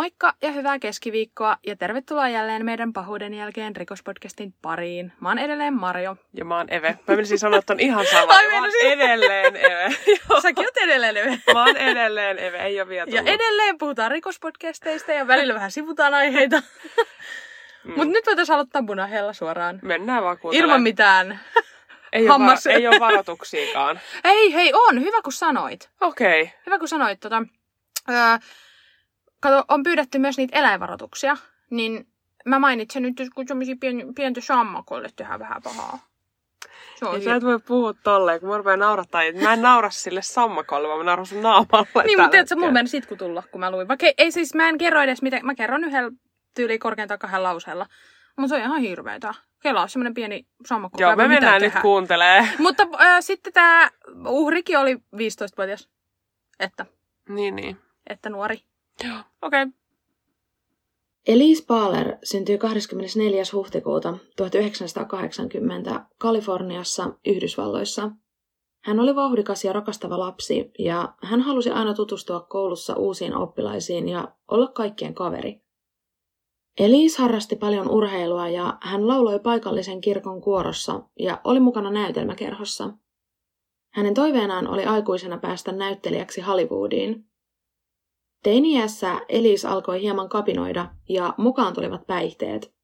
Moikka ja hyvää keskiviikkoa ja tervetuloa jälleen meidän pahuuden jälkeen rikospodcastin pariin. Mä oon edelleen Marjo. Ja mä oon Eve. Mä menisin sanoa, että on ihan sama. Ai, mä oon edelleen Eve. Säkin oot edelleen Eve. Mä oon edelleen Eve, ei ole vielä tullut. Ja edelleen puhutaan rikospodcasteista ja välillä vähän sivutaan aiheita. Mm. Mutta nyt voitaisiin aloittaa punahella suoraan. Mennään vaan kuuntelemaan. Ilman mitään. Ei Hammas. Ole, var- ei ole varoituksiakaan. ei, hei, on. Hyvä kun sanoit. Okei. Okay. Hyvä kun sanoit. Tota, öö, kato, on pyydetty myös niitä eläinvaroituksia, niin mä mainitsen nyt, kun semmoisia pien, pientä sammakoille tehdään vähän pahaa. Se on sä et voi puhua tolleen, kun mä rupean naurattaa. Mä en naura sille sammakolle, vaan mä nauran sun naamalle. Niin, mutta tiedätkö, mulla meni sitku tulla, kun mä luin. Vaikka ei, ei siis, mä en kerro edes mitä, mä kerron yhdellä tyyli korkeintaan kahden lauseella. Mutta se on ihan hirveetä. Kela on semmoinen pieni sammakko. Joo, me mennään nyt kuuntelee. Mutta äh, sitten tämä uhrikin oli 15-vuotias. Että. Niin, niin. Että nuori. Joo, okei. Okay. Elise Baaler syntyi 24. huhtikuuta 1980 Kaliforniassa, Yhdysvalloissa. Hän oli vauhdikas ja rakastava lapsi, ja hän halusi aina tutustua koulussa uusiin oppilaisiin ja olla kaikkien kaveri. Elise harrasti paljon urheilua ja hän lauloi paikallisen kirkon kuorossa ja oli mukana näytelmäkerhossa. Hänen toiveenaan oli aikuisena päästä näyttelijäksi Hollywoodiin. Teiniässä Elise alkoi hieman kapinoida ja mukaan tulivat päihteet.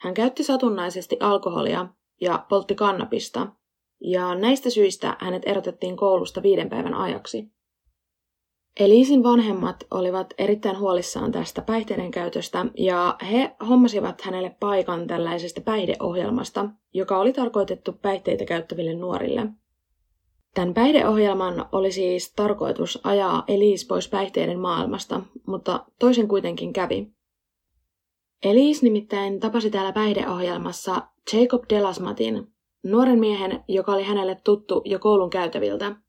Hän käytti satunnaisesti alkoholia ja poltti kannabista, ja näistä syistä hänet erotettiin koulusta viiden päivän ajaksi. Eliisin vanhemmat olivat erittäin huolissaan tästä päihteiden käytöstä ja he hommasivat hänelle paikan tällaisesta päihdeohjelmasta, joka oli tarkoitettu päihteitä käyttäville nuorille. Tämän päihdeohjelman oli siis tarkoitus ajaa Elise pois päihteiden maailmasta, mutta toisen kuitenkin kävi. Elise nimittäin tapasi täällä päihdeohjelmassa Jacob Delasmatin, nuoren miehen, joka oli hänelle tuttu jo koulun käytäviltä –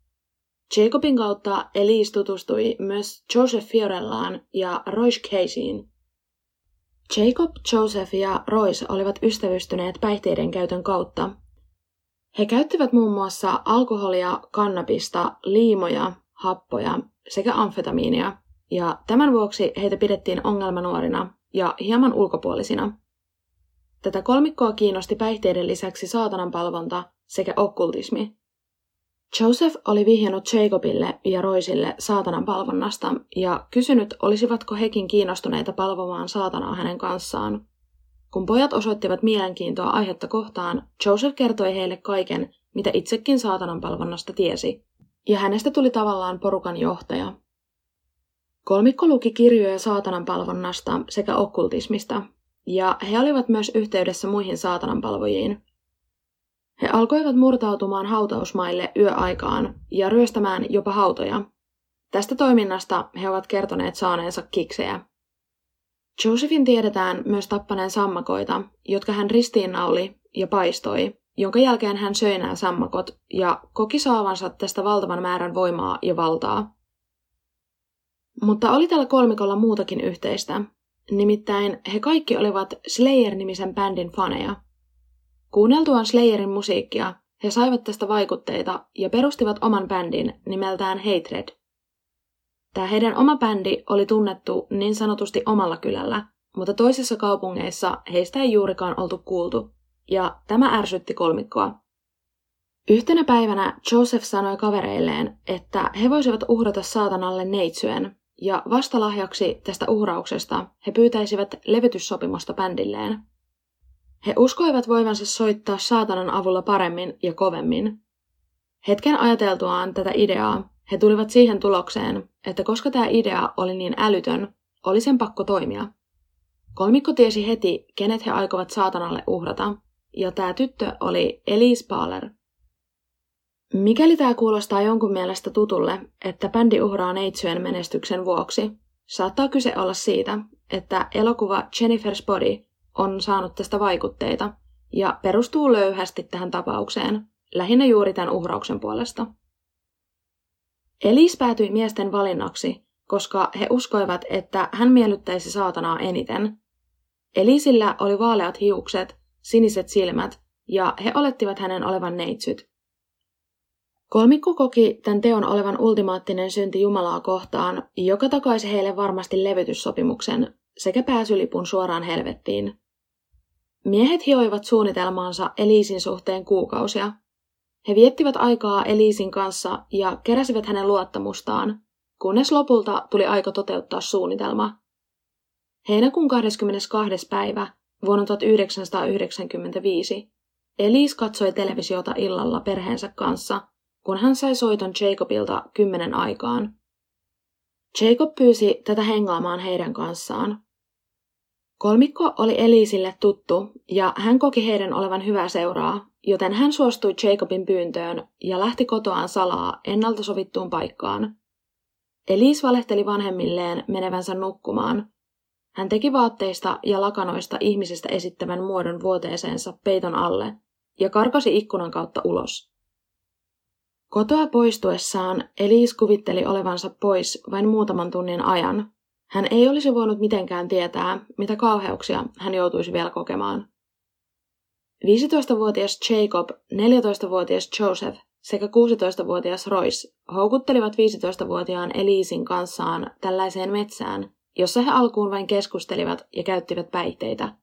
Jacobin kautta Elise tutustui myös Joseph Fiorellaan ja Royce Caseyin. Jacob, Joseph ja Royce olivat ystävystyneet päihteiden käytön kautta. He käyttivät muun muassa alkoholia, kannabista, liimoja, happoja sekä amfetamiinia, ja tämän vuoksi heitä pidettiin ongelmanuorina ja hieman ulkopuolisina. Tätä kolmikkoa kiinnosti päihteiden lisäksi saatanan palvonta sekä okkultismi – Joseph oli vihjannut Jacobille ja Roisille saatanan palvonnasta ja kysynyt, olisivatko hekin kiinnostuneita palvomaan saatanaa hänen kanssaan. Kun pojat osoittivat mielenkiintoa aihetta kohtaan, Joseph kertoi heille kaiken, mitä itsekin saatanan palvonnasta tiesi. Ja hänestä tuli tavallaan porukan johtaja. Kolmikko luki kirjoja saatanan palvonnasta sekä okkultismista, ja he olivat myös yhteydessä muihin saatananpalvojiin, palvojiin, he alkoivat murtautumaan hautausmaille yöaikaan ja ryöstämään jopa hautoja. Tästä toiminnasta he ovat kertoneet saaneensa kiksejä. Josephin tiedetään myös tappaneen sammakoita, jotka hän ristiinnauli ja paistoi, jonka jälkeen hän söi nämä sammakot ja koki saavansa tästä valtavan määrän voimaa ja valtaa. Mutta oli tällä kolmikolla muutakin yhteistä. Nimittäin he kaikki olivat Slayer-nimisen bändin faneja – Kuunneltuaan Slayerin musiikkia he saivat tästä vaikutteita ja perustivat oman bändin nimeltään Hatred. Tämä heidän oma bändi oli tunnettu niin sanotusti omalla kylällä, mutta toisissa kaupungeissa heistä ei juurikaan oltu kuultu, ja tämä ärsytti kolmikkoa. Yhtenä päivänä Joseph sanoi kavereilleen, että he voisivat uhrata saatanalle neitsyen, ja vastalahjaksi tästä uhrauksesta he pyytäisivät levytyssopimusta bändilleen. He uskoivat voivansa soittaa saatanan avulla paremmin ja kovemmin. Hetken ajateltuaan tätä ideaa, he tulivat siihen tulokseen, että koska tämä idea oli niin älytön, oli sen pakko toimia. Kolmikko tiesi heti, kenet he aikovat saatanalle uhrata, ja tämä tyttö oli Elise Baller. Mikäli tämä kuulostaa jonkun mielestä tutulle, että bändi uhraa neitsyön menestyksen vuoksi, saattaa kyse olla siitä, että elokuva Jennifer's Body on saanut tästä vaikutteita ja perustuu löyhästi tähän tapaukseen, lähinnä juuri tämän uhrauksen puolesta. Elis päätyi miesten valinnaksi, koska he uskoivat, että hän miellyttäisi saatanaa eniten. Elisillä oli vaaleat hiukset, siniset silmät ja he olettivat hänen olevan neitsyt. Kolmikko koki tämän teon olevan ultimaattinen synti Jumalaa kohtaan, joka takaisi heille varmasti levytyssopimuksen sekä pääsylipun suoraan helvettiin. Miehet hioivat suunnitelmaansa Eliisin suhteen kuukausia. He viettivät aikaa Eliisin kanssa ja keräsivät hänen luottamustaan, kunnes lopulta tuli aika toteuttaa suunnitelma. Heinäkuun 22. päivä vuonna 1995 Elise katsoi televisiota illalla perheensä kanssa, kun hän sai soiton Jacobilta kymmenen aikaan. Jacob pyysi tätä hengaamaan heidän kanssaan. Kolmikko oli Elisille tuttu ja hän koki heidän olevan hyvää seuraa, joten hän suostui Jacobin pyyntöön ja lähti kotoaan salaa ennalta sovittuun paikkaan. Elise valehteli vanhemmilleen menevänsä nukkumaan. Hän teki vaatteista ja lakanoista ihmisestä esittävän muodon vuoteeseensa peiton alle ja karkasi ikkunan kautta ulos. Kotoa poistuessaan Elise kuvitteli olevansa pois vain muutaman tunnin ajan. Hän ei olisi voinut mitenkään tietää, mitä kauheuksia hän joutuisi vielä kokemaan. 15-vuotias Jacob, 14-vuotias Joseph sekä 16-vuotias Royce houkuttelivat 15-vuotiaan Elisin kanssaan tällaiseen metsään, jossa he alkuun vain keskustelivat ja käyttivät päihteitä.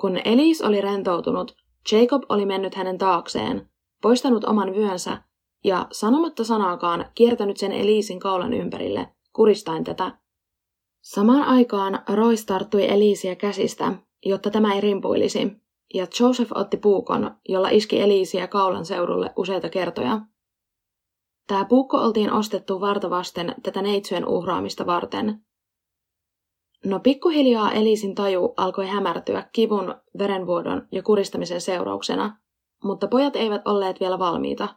Kun Elise oli rentoutunut, Jacob oli mennyt hänen taakseen, poistanut oman vyönsä ja sanomatta sanaakaan kiertänyt sen Elisin kaulan ympärille, kuristain tätä. Samaan aikaan Royce tarttui Elisiä käsistä, jotta tämä ei rimpuilisi, ja Joseph otti puukon, jolla iski Elisiä kaulan seudulle useita kertoja. Tämä puukko oltiin ostettu vartavasten tätä neitsyön uhraamista varten. No pikkuhiljaa Elisin taju alkoi hämärtyä kivun, verenvuodon ja kuristamisen seurauksena, mutta pojat eivät olleet vielä valmiita.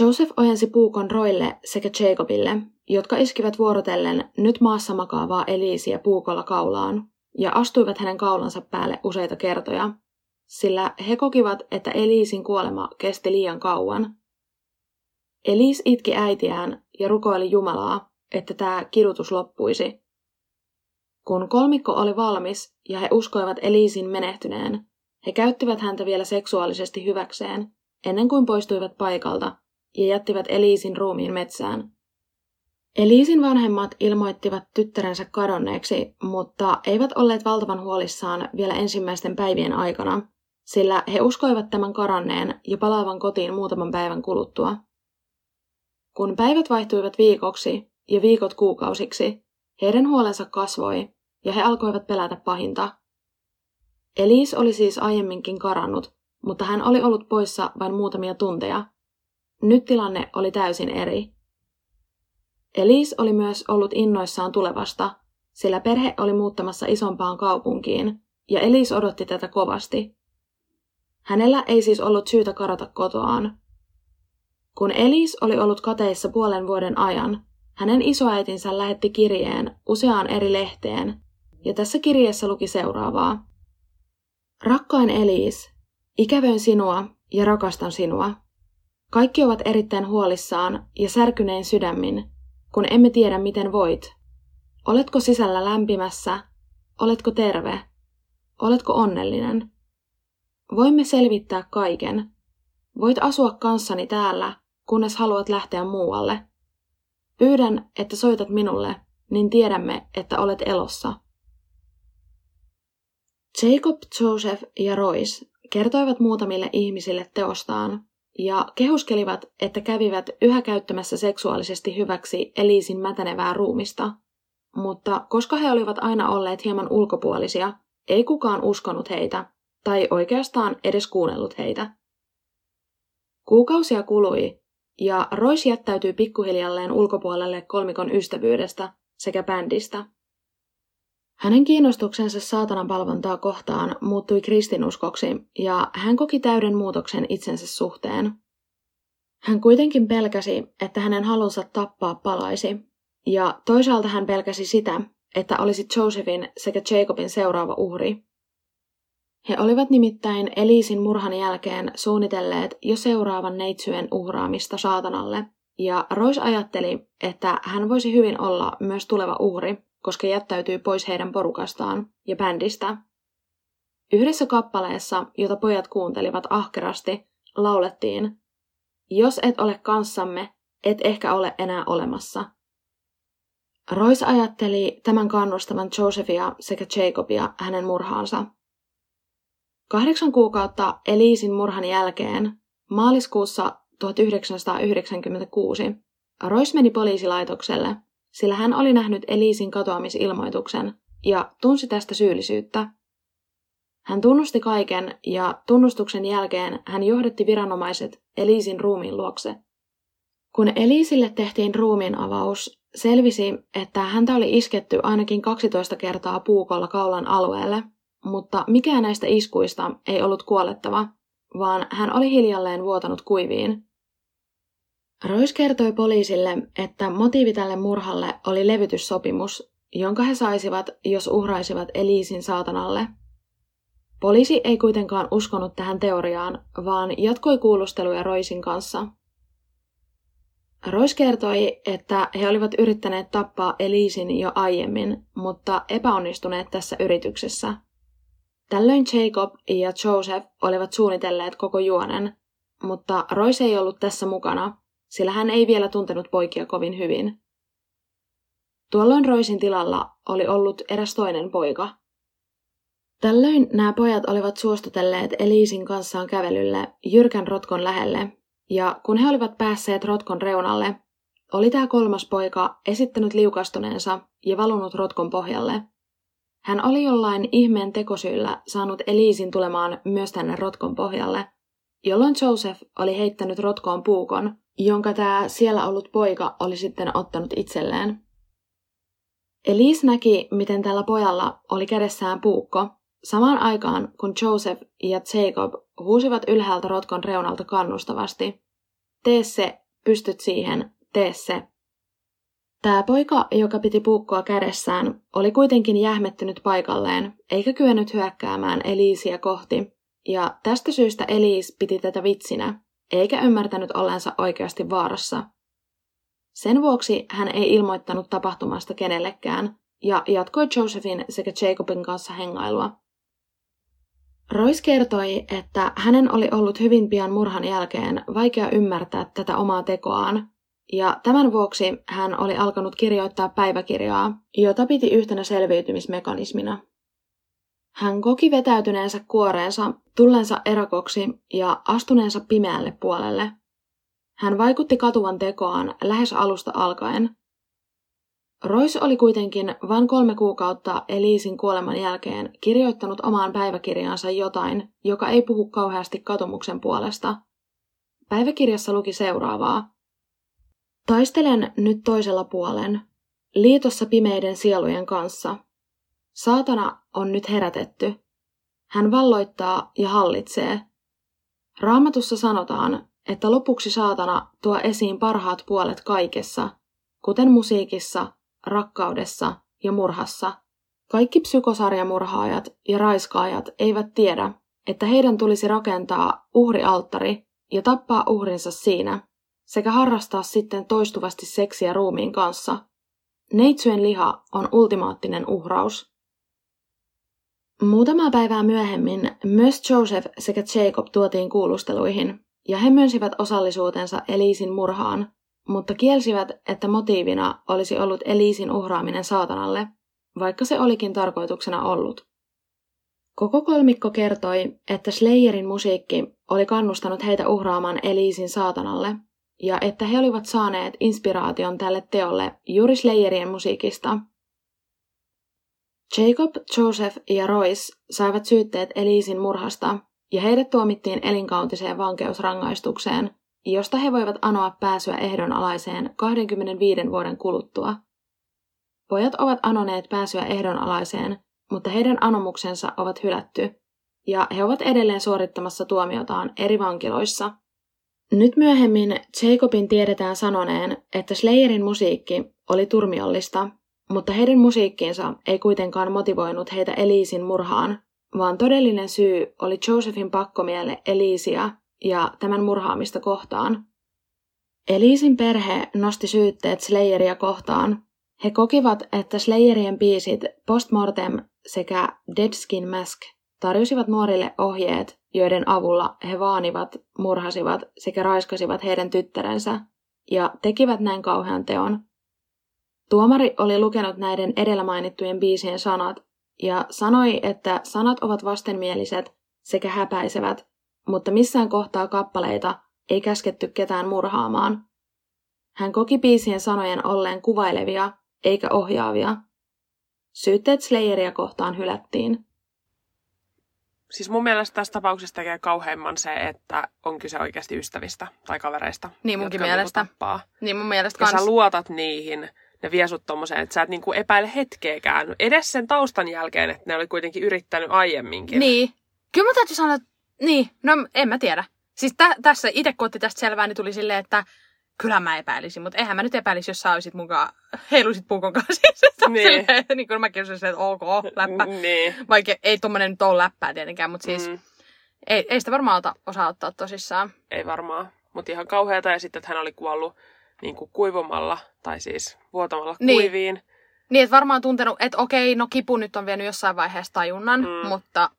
Joseph ojensi puukon Roille sekä Jacobille, jotka iskivät vuorotellen nyt maassa makaavaa Elisiä puukolla kaulaan ja astuivat hänen kaulansa päälle useita kertoja, sillä he kokivat, että Eliisin kuolema kesti liian kauan. Eliis itki äitiään ja rukoili Jumalaa, että tämä kidutus loppuisi. Kun kolmikko oli valmis ja he uskoivat Eliisin menehtyneen, he käyttivät häntä vielä seksuaalisesti hyväkseen, ennen kuin poistuivat paikalta ja jättivät Eliisin ruumiin metsään. Eliisin vanhemmat ilmoittivat tyttärensä kadonneeksi, mutta eivät olleet valtavan huolissaan vielä ensimmäisten päivien aikana, sillä he uskoivat tämän karanneen ja palaavan kotiin muutaman päivän kuluttua. Kun päivät vaihtuivat viikoksi ja viikot kuukausiksi, heidän huolensa kasvoi ja he alkoivat pelätä pahinta. Eliis oli siis aiemminkin karannut, mutta hän oli ollut poissa vain muutamia tunteja. Nyt tilanne oli täysin eri. Elise oli myös ollut innoissaan tulevasta, sillä perhe oli muuttamassa isompaan kaupunkiin, ja Elise odotti tätä kovasti. Hänellä ei siis ollut syytä karata kotoaan. Kun Elise oli ollut kateissa puolen vuoden ajan, hänen isoäitinsä lähetti kirjeen useaan eri lehteen, ja tässä kirjeessä luki seuraavaa. Rakkain Elise, ikävöin sinua ja rakastan sinua. Kaikki ovat erittäin huolissaan ja särkynein sydämin, kun emme tiedä miten voit. Oletko sisällä lämpimässä? Oletko terve? Oletko onnellinen? Voimme selvittää kaiken. Voit asua kanssani täällä, kunnes haluat lähteä muualle. Pyydän, että soitat minulle, niin tiedämme, että olet elossa. Jacob, Joseph ja Royce kertoivat muutamille ihmisille teostaan, ja kehuskelivat, että kävivät yhä käyttämässä seksuaalisesti hyväksi Eliisin mätänevää ruumista. Mutta koska he olivat aina olleet hieman ulkopuolisia, ei kukaan uskonut heitä, tai oikeastaan edes kuunnellut heitä. Kuukausia kului, ja Rois jättäytyi pikkuhiljalleen ulkopuolelle kolmikon ystävyydestä sekä bändistä. Hänen kiinnostuksensa saatanan palvontaa kohtaan muuttui kristinuskoksi ja hän koki täyden muutoksen itsensä suhteen. Hän kuitenkin pelkäsi, että hänen halunsa tappaa palaisi, ja toisaalta hän pelkäsi sitä, että olisi Josephin sekä Jacobin seuraava uhri. He olivat nimittäin Eliisin murhan jälkeen suunnitelleet jo seuraavan neitsyen uhraamista saatanalle, ja Rois ajatteli, että hän voisi hyvin olla myös tuleva uhri, koska jättäytyy pois heidän porukastaan ja bändistä. Yhdessä kappaleessa, jota pojat kuuntelivat ahkerasti, laulettiin jos et ole kanssamme, et ehkä ole enää olemassa. Royce ajatteli tämän kannustavan Josephia sekä Jacobia hänen murhaansa. Kahdeksan kuukautta Eliisin murhan jälkeen, maaliskuussa 1996, Royce meni poliisilaitokselle, sillä hän oli nähnyt Eliisin katoamisilmoituksen ja tunsi tästä syyllisyyttä. Hän tunnusti kaiken ja tunnustuksen jälkeen hän johdatti viranomaiset Eliisin ruumiin luokse. Kun Eliisille tehtiin ruumiin avaus, selvisi, että häntä oli isketty ainakin 12 kertaa puukolla kaulan alueelle, mutta mikään näistä iskuista ei ollut kuolettava, vaan hän oli hiljalleen vuotanut kuiviin. Rois kertoi poliisille, että motiivi tälle murhalle oli levytyssopimus, jonka he saisivat, jos uhraisivat Eliisin saatanalle. Poliisi ei kuitenkaan uskonut tähän teoriaan, vaan jatkoi kuulusteluja Roisin kanssa. Rois kertoi, että he olivat yrittäneet tappaa Eliisin jo aiemmin, mutta epäonnistuneet tässä yrityksessä. Tällöin Jacob ja Joseph olivat suunnitelleet koko juonen, mutta Rois ei ollut tässä mukana, sillä hän ei vielä tuntenut poikia kovin hyvin. Tuolloin Roisin tilalla oli ollut eräs toinen poika. Tällöin nämä pojat olivat suostutelleet Eliisin kanssaan kävelylle jyrkän rotkon lähelle, ja kun he olivat päässeet rotkon reunalle, oli tämä kolmas poika esittänyt liukastuneensa ja valunut rotkon pohjalle. Hän oli jollain ihmeen tekosyillä saanut Eliisin tulemaan myös tänne rotkon pohjalle, jolloin Joseph oli heittänyt rotkoon puukon, jonka tämä siellä ollut poika oli sitten ottanut itselleen. Elise näki, miten tällä pojalla oli kädessään puukko, samaan aikaan kun Joseph ja Jacob huusivat ylhäältä rotkon reunalta kannustavasti. Tee se, pystyt siihen, tee se. Tämä poika, joka piti puukkoa kädessään, oli kuitenkin jähmettynyt paikalleen, eikä kyennyt hyökkäämään Eliisiä kohti, ja tästä syystä Eliis piti tätä vitsinä, eikä ymmärtänyt ollensa oikeasti vaarassa. Sen vuoksi hän ei ilmoittanut tapahtumasta kenellekään ja jatkoi Josephin sekä Jacobin kanssa hengailua. Royce kertoi, että hänen oli ollut hyvin pian murhan jälkeen vaikea ymmärtää tätä omaa tekoaan, ja tämän vuoksi hän oli alkanut kirjoittaa päiväkirjaa, jota piti yhtenä selviytymismekanismina. Hän koki vetäytyneensä kuoreensa, tullensa erakoksi ja astuneensa pimeälle puolelle. Hän vaikutti katuvan tekoaan lähes alusta alkaen. Rois oli kuitenkin vain kolme kuukautta Eliisin kuoleman jälkeen kirjoittanut omaan päiväkirjaansa jotain, joka ei puhu kauheasti katumuksen puolesta. Päiväkirjassa luki seuraavaa. Taistelen nyt toisella puolen, liitossa pimeiden sielujen kanssa – Saatana on nyt herätetty. Hän valloittaa ja hallitsee. Raamatussa sanotaan, että lopuksi saatana tuo esiin parhaat puolet kaikessa, kuten musiikissa, rakkaudessa ja murhassa. Kaikki psykosarjamurhaajat ja raiskaajat eivät tiedä, että heidän tulisi rakentaa uhrialttari ja tappaa uhrinsa siinä, sekä harrastaa sitten toistuvasti seksiä ruumiin kanssa. Neitsyön liha on ultimaattinen uhraus. Muutamaa päivää myöhemmin myös Joseph sekä Jacob tuotiin kuulusteluihin, ja he myönsivät osallisuutensa Eliisin murhaan, mutta kielsivät, että motiivina olisi ollut Eliisin uhraaminen saatanalle, vaikka se olikin tarkoituksena ollut. Koko kolmikko kertoi, että Slayerin musiikki oli kannustanut heitä uhraamaan Eliisin saatanalle, ja että he olivat saaneet inspiraation tälle teolle juuri Slayerien musiikista, Jacob, Joseph ja Royce saivat syytteet Eliisin murhasta ja heidät tuomittiin elinkautiseen vankeusrangaistukseen, josta he voivat anoa pääsyä ehdonalaiseen 25 vuoden kuluttua. Pojat ovat anoneet pääsyä ehdonalaiseen, mutta heidän anomuksensa ovat hylätty, ja he ovat edelleen suorittamassa tuomiotaan eri vankiloissa. Nyt myöhemmin Jacobin tiedetään sanoneen, että Slayerin musiikki oli turmiollista mutta heidän musiikkiinsa ei kuitenkaan motivoinut heitä Eliisin murhaan, vaan todellinen syy oli Josephin pakkomielle Eliisia ja tämän murhaamista kohtaan. Eliisin perhe nosti syytteet Slayeria kohtaan. He kokivat, että Slayerien biisit Postmortem sekä Dead Skin Mask tarjosivat nuorille ohjeet, joiden avulla he vaanivat, murhasivat sekä raiskasivat heidän tyttärensä ja tekivät näin kauhean teon. Tuomari oli lukenut näiden edellä mainittujen biisien sanat ja sanoi, että sanat ovat vastenmieliset sekä häpäisevät, mutta missään kohtaa kappaleita ei käsketty ketään murhaamaan. Hän koki biisien sanojen olleen kuvailevia eikä ohjaavia. Syytteet Slayeria kohtaan hylättiin. Siis mun mielestä tässä tapauksessa tekee kauheimman se, että on kyse oikeasti ystävistä tai kavereista. Niin munkin jotka mielestä. Tappaa. Niin mun mielestä Ja kans... sä luotat niihin, ne vie sut tommoseen, että sä et niinku epäile hetkeäkään. Edes sen taustan jälkeen, että ne oli kuitenkin yrittänyt aiemminkin. Niin. Kyllä mun täytyy sanoa, että niin, no en mä tiedä. Siis tä- tässä itse kun otti tästä selvää, niin tuli silleen, että kyllä mä epäilisin, mutta eihän mä nyt epäilisi, jos sä olisit mukaan, heiluisit puukon kanssa. Siis, että Niin. silleen, niin kuin mäkin olisin että ok, läppä. Niin. Vaikka ei tommonen nyt ole läppää tietenkään, mutta siis Mm, ei, ei sitä varmaan ota, osaa ottaa tosissaan. ei varmaan. Mutta ihan kauheata. Ja sitten, että hän oli kuollut niin kuin kuivumalla, tai siis vuotamalla Niin. kuiviin. Niin, että varmaan tuntenut, että okei, no kipu nyt on vienyt jossain vaiheessa tajunnan, Mm. mutta,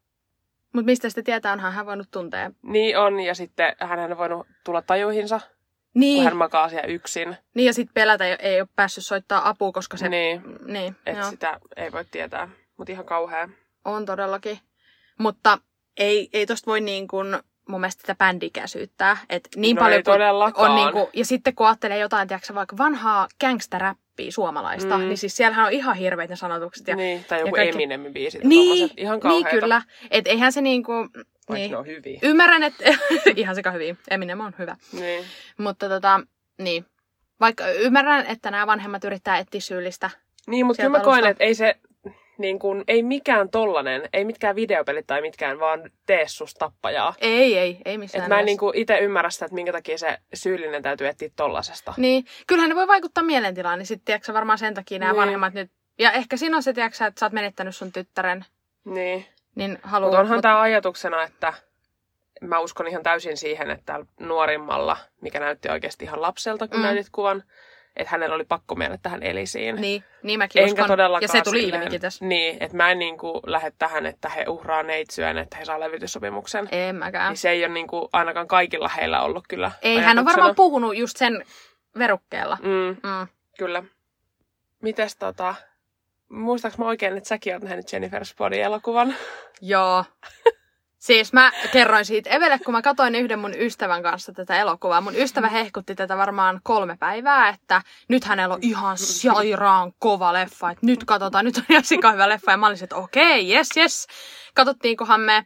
mutta mistä sitä tietää, onhan hän voinut tuntea. Niin on, ja sitten hän on voinut tulla tajuihinsa, kun Niin, hän makaa siellä yksin. niin ja sitten pelätä ei, ei ole päässyt soittaa apua, koska se... Niin, niin että sitä ei voi tietää. Mutta ihan kauhea. On todellakin. Mutta ei, ei tosta voi niin kuin mun mielestä tätä bändikään syyttää. Et niin No paljon on niin kuin, ja sitten kun ajattelee jotain, tiedätkö, vaikka vanhaa gangsteräppiä suomalaista, Mm. niin siis siellähän on ihan hirveät ne sanotukset. Ja, niin, tai joku kaikki- Eminemin biisit. niin. Ihan niin kyllä. Et eihän se niin kuin, Vaikka niin. ne on hyviä. Ymmärrän, että ihan sekä hyvin. Eminem on hyvä. Niin. Mutta tota, niin. Vaikka ymmärrän, että nämä vanhemmat yrittää etsiä syyllistä. Niin, mutta kyllä mä koen, että ei se, niin kun, ei mikään tollanen, ei mitkään videopelit tai mitkään, vaan tee susta tappajaa. Ei, ei, ei missään Et mä en niinku itse ymmärrä sitä, että minkä takia se syyllinen täytyy etsiä tollasesta. Niin, kyllähän ne voi vaikuttaa mielentilaan, niin sitten tiedätkö, varmaan sen takia nämä Niin. vanhemmat nyt... Ja ehkä siinä on se, tiedätkö, että sä oot menettänyt sun tyttären, Niin. niin haluaa... Mutta onhan tämä ajatuksena, että mä uskon ihan täysin siihen, että nuorimmalla, mikä näytti oikeasti ihan lapselta, kun mm. näytit kuvan, että hänellä oli pakko mennä, että hän eli siinä. Niin, niin mäkin Enkä uskon. todellakaan Ja se tuli silleen- ilmikin tässä. Niin, että mä en niinku lähde tähän, että he uhraa neitsyön, että he saa levytyssopimuksen. En mäkään. Niin se ei ole niinku ainakaan kaikilla heillä ollut kyllä Ei, hän on varmaan puhunut just sen verukkeella. Mm, Mm. kyllä. Mites tota... Muistaaks mä oikein, että säkin oot nähnyt Jennifer Spodin elokuvan? Joo. Siis mä kerroin siitä Evelle, kun mä katsoin yhden mun ystävän kanssa tätä elokuvaa. Mun ystävä hehkutti tätä varmaan kolme päivää, että nyt hänellä on ihan sairaan kova leffa, että nyt katsotaan, nyt on ihan sika hyvä leffa. Ja mä olisin, että okei, yes, yes. Katsottiinkohan me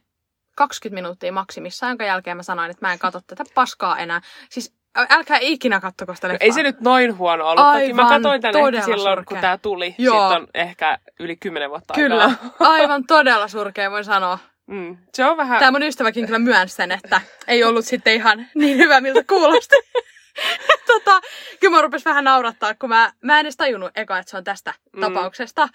20 minuuttia maksimissaan, jonka jälkeen mä sanoin, että mä en katso tätä paskaa enää. Siis älkää ikinä kattoko sitä leffaa. Ei se nyt noin huono ollut. Toki mä Aivan katsoin todella silloin, surkea. kun tää tuli. Joo. Siitä on ehkä yli kymmenen vuotta Kyllä, aikaa. aivan todella surkea, voin sanoa. Mm. Se on vähän... Tämä mun ystäväkin kyllä myönsi sen, että ei ollut sitten ihan niin hyvä, miltä kuulosti. tota, kyllä mä rupes vähän naurattaa, kun mä, mä en edes tajunnut eka, että se on tästä Mm. tapauksesta.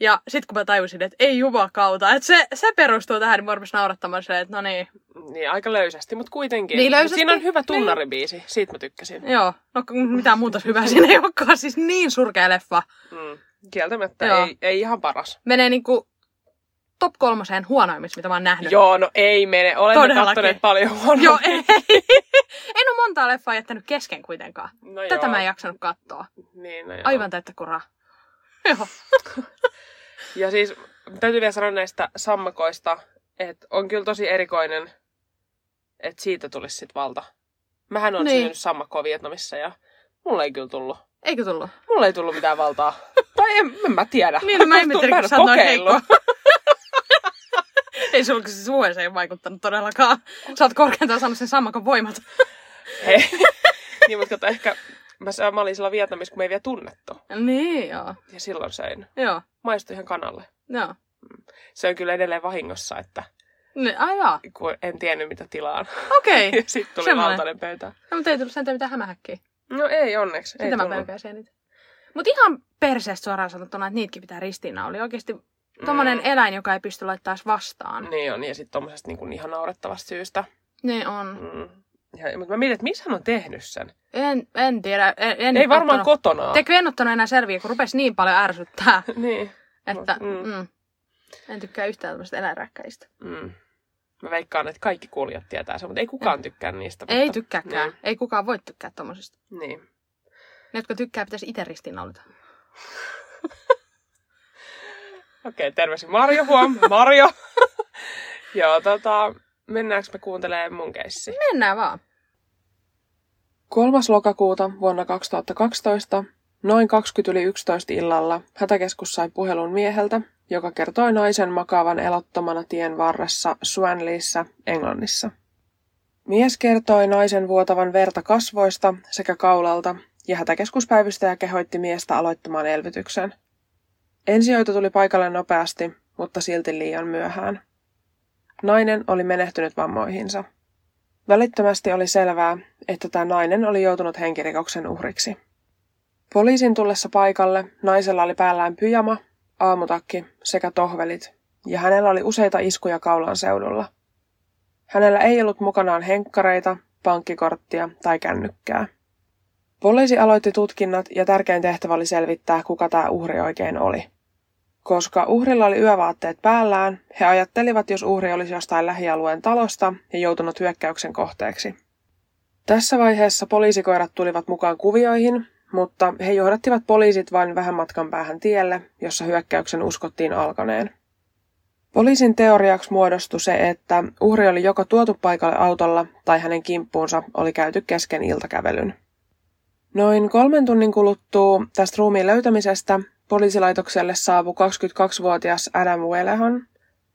Ja sitten kun mä tajusin, että ei jumakauta, että se, se perustuu tähän, niin mä rupes naurattamaan silleen, että no niin. Niin, aika löysästi, mutta kuitenkin. Niin Mut löysästi, Siinä on hyvä niin. tunnaribiisi. Siitä mä tykkäsin. Joo, no mitään muuta hyvää siinä ei olekaan, siis niin surkea leffa. Mm. Kieltämättä Joo. ei, ei ihan paras. Menee niinku top kolmoseen huonoimmista, mitä mä oon nähnyt. Joo, no ei mene. Olemme Todellakin. kattoneet paljon huonoa. Joo, ei. en ole montaa leffaa jättänyt kesken kuitenkaan. No Tätä joo. mä en jaksanut katsoa. Niin, no joo. Aivan täyttä kuraa. Joo. Ja siis täytyy vielä sanoa näistä sammakoista, että on kyllä tosi erikoinen, että siitä tulisi sit valta. Mähän on Niin. niin. sammakkoa Vietnamissa ja mulla ei kyllä tullut. Eikö tullut? Mulla ei tullut mitään valtaa. tai en, en mä tiedä. Niin, no mä en kun sä heikko. Ei suuhun ei vaikuttanut todellakaan. Sä oot korkeintaan saanut sen sammakon voimat. Ei. niin, mutta kato, ehkä mä, mä olin silloin Vietnamissa, kun me ei vielä tunnettu. niin, joo. Ja silloin söin. Joo, Maistui ihan kanalle. joo. Se on kyllä edelleen vahingossa, että jaa. kun en tiennyt mitä tilaan. Okei. ja sitten tuli Semmoinen. valtainen pöytä. No, mutta ei tullut sentään mitään hämähäkkiä. No ei onneksi. Ei Sitä mä tullut. pelkäsin eniten. Mutta ihan perseestä suoraan sanottuna, että niitäkin pitää ristiinnauli. Oikeasti tommonen Mm. eläin, joka ei pysty laittamaan vastaan. Niin on, ja sitten tommosesta niin ihan naurettavasta syystä. Niin on. Mm. Ja, mutta mä mietin, että missä hän on tehnyt sen? En, en tiedä. En, en Ei varmaan ottanut, kotona. Tekö en ottanut enää selviä, kun rupesi niin paljon ärsyttää, Niin. että Mm. mm. en tykkää yhtään tämmöistä eläinräkkäistä. Mm. Mä veikkaan, että kaikki kuulijat tietää sen, mutta ei kukaan tykkää niistä. Ei mutta... tykkääkään. Niin. Ei kukaan voi tykkää tommosista. niin. Ne, jotka tykkää, pitäisi itse ristiinnaulita. Okei, terveisiä Marjo, huom, Marjo. Joo, tota, mennäänkö me kuuntelemaan mun keissi? Mennään vaan. 3. lokakuuta vuonna 2012, noin 20 yli 11 illalla, hätäkeskus sai puhelun mieheltä, joka kertoi naisen makaavan elottomana tien varressa Swanleyssä, Englannissa. Mies kertoi naisen vuotavan verta kasvoista sekä kaulalta, ja hätäkeskuspäivystäjä kehoitti miestä aloittamaan elvytyksen. Ensihoito tuli paikalle nopeasti, mutta silti liian myöhään. Nainen oli menehtynyt vammoihinsa. Välittömästi oli selvää, että tämä nainen oli joutunut henkirikoksen uhriksi. Poliisin tullessa paikalle naisella oli päällään pyjama, aamutakki sekä tohvelit, ja hänellä oli useita iskuja kaulan seudulla. Hänellä ei ollut mukanaan henkkareita, pankkikorttia tai kännykkää. Poliisi aloitti tutkinnat ja tärkein tehtävä oli selvittää, kuka tämä uhri oikein oli. Koska uhrilla oli yövaatteet päällään, he ajattelivat, jos uhri olisi jostain lähialueen talosta ja joutunut hyökkäyksen kohteeksi. Tässä vaiheessa poliisikoirat tulivat mukaan kuvioihin, mutta he johdattivat poliisit vain vähän matkan päähän tielle, jossa hyökkäyksen uskottiin alkaneen. Poliisin teoriaksi muodostui se, että uhri oli joko tuotu paikalle autolla tai hänen kimppuunsa oli käyty kesken iltakävelyn. Noin kolmen tunnin kuluttua tästä ruumiin löytämisestä poliisilaitokselle saapui 22-vuotias Adam Wellehon.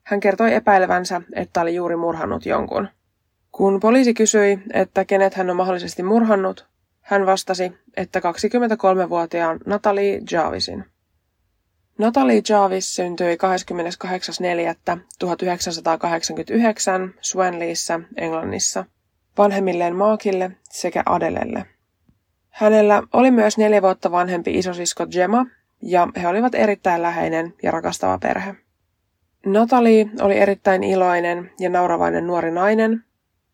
Hän kertoi epäilevänsä, että oli juuri murhannut jonkun. Kun poliisi kysyi, että kenet hän on mahdollisesti murhannut, hän vastasi, että 23-vuotiaan Natalie Jarvisin. Natalie Jarvis syntyi 28.4.1989 Swanleyssä, Englannissa, vanhemmilleen Maakille sekä Adelelle. Hänellä oli myös neljä vuotta vanhempi isosisko Gemma, ja he olivat erittäin läheinen ja rakastava perhe. Natalie oli erittäin iloinen ja nauravainen nuori nainen.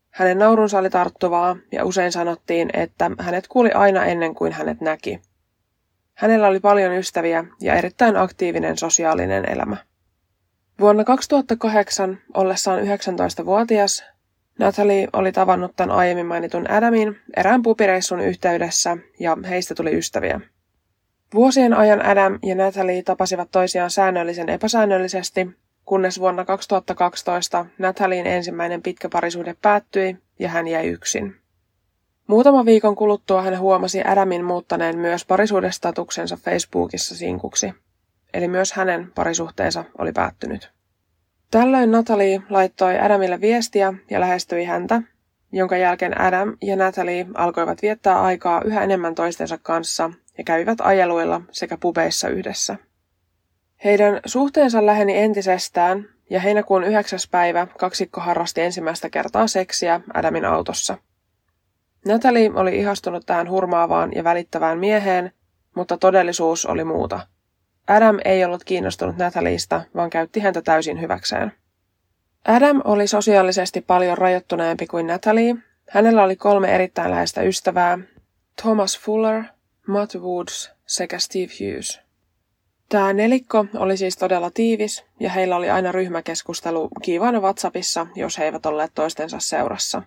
Hänen naurunsa oli tarttuvaa ja usein sanottiin, että hänet kuuli aina ennen kuin hänet näki. Hänellä oli paljon ystäviä ja erittäin aktiivinen sosiaalinen elämä. Vuonna 2008, ollessaan 19-vuotias, Natalie oli tavannut tämän aiemmin mainitun Adamin erään pupireissun yhteydessä ja heistä tuli ystäviä. Vuosien ajan Adam ja Natalie tapasivat toisiaan säännöllisen epäsäännöllisesti, kunnes vuonna 2012 Nathalien ensimmäinen pitkä parisuhde päättyi ja hän jäi yksin. Muutama viikon kuluttua hän huomasi Adamin muuttaneen myös parisuhdestatuksensa Facebookissa sinkuksi, eli myös hänen parisuhteensa oli päättynyt. Tällöin Natalie laittoi Adamille viestiä ja lähestyi häntä, jonka jälkeen Adam ja Natalie alkoivat viettää aikaa yhä enemmän toistensa kanssa ja kävivät ajeluilla sekä pubeissa yhdessä. Heidän suhteensa läheni entisestään ja heinäkuun 9. päivä kaksikko harrasti ensimmäistä kertaa seksiä Adamin autossa. Natalie oli ihastunut tähän hurmaavaan ja välittävään mieheen, mutta todellisuus oli muuta. Adam ei ollut kiinnostunut Natalista, vaan käytti häntä täysin hyväkseen. Adam oli sosiaalisesti paljon rajoittuneempi kuin Natalie. Hänellä oli kolme erittäin läheistä ystävää, Thomas Fuller, Matt Woods sekä Steve Hughes. Tämä nelikko oli siis todella tiivis ja heillä oli aina ryhmäkeskustelu kiivaana WhatsAppissa, jos he eivät olleet toistensa seurassa.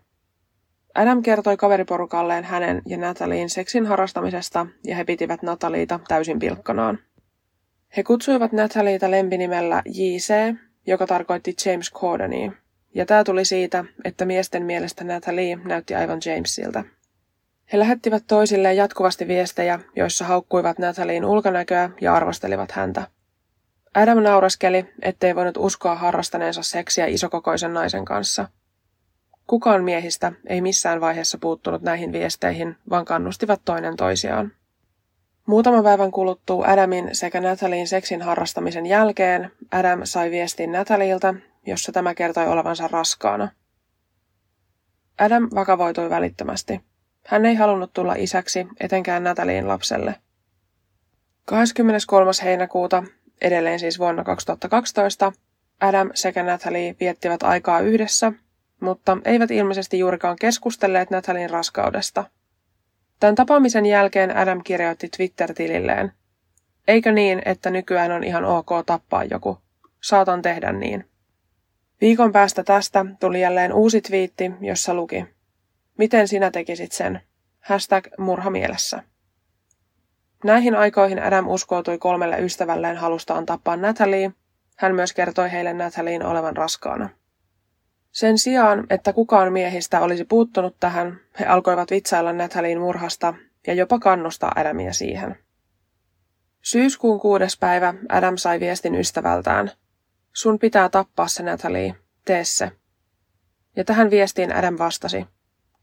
Adam kertoi kaveriporukalleen hänen ja Natalien seksin harrastamisesta ja he pitivät Nataliita täysin pilkkanaan. He kutsuivat Nataliita lempinimellä JC, joka tarkoitti James Cordania, ja tämä tuli siitä, että miesten mielestä Natalie näytti aivan Jamesilta. He lähettivät toisilleen jatkuvasti viestejä, joissa haukkuivat Natalien ulkonäköä ja arvostelivat häntä. Adam nauraskeli, ettei voinut uskoa harrastaneensa seksiä isokokoisen naisen kanssa. Kukaan miehistä ei missään vaiheessa puuttunut näihin viesteihin, vaan kannustivat toinen toisiaan. Muutaman päivän kuluttua Adamin sekä Natalien seksin harrastamisen jälkeen Adam sai viestin Natalilta, jossa tämä kertoi olevansa raskaana. Adam vakavoitui välittömästi. Hän ei halunnut tulla isäksi, etenkään Natalien lapselle. 23. heinäkuuta, edelleen siis vuonna 2012, Adam sekä Natalie viettivät aikaa yhdessä, mutta eivät ilmeisesti juurikaan keskustelleet Natalin raskaudesta. Tämän tapaamisen jälkeen Adam kirjoitti Twitter-tililleen. Eikö niin, että nykyään on ihan ok tappaa joku? Saatan tehdä niin. Viikon päästä tästä tuli jälleen uusi twiitti, jossa luki Miten sinä tekisit sen? Hashtag murha mielessä. Näihin aikoihin Adam uskoutui kolmelle ystävälleen halustaan tappaa Natalie. Hän myös kertoi heille Natalien olevan raskaana. Sen sijaan, että kukaan miehistä olisi puuttunut tähän, he alkoivat vitsailla Natalien murhasta ja jopa kannustaa Adamia siihen. Syyskuun kuudes päivä Adam sai viestin ystävältään. Sun pitää tappaa se Natalie, tee se. Ja tähän viestiin Adam vastasi.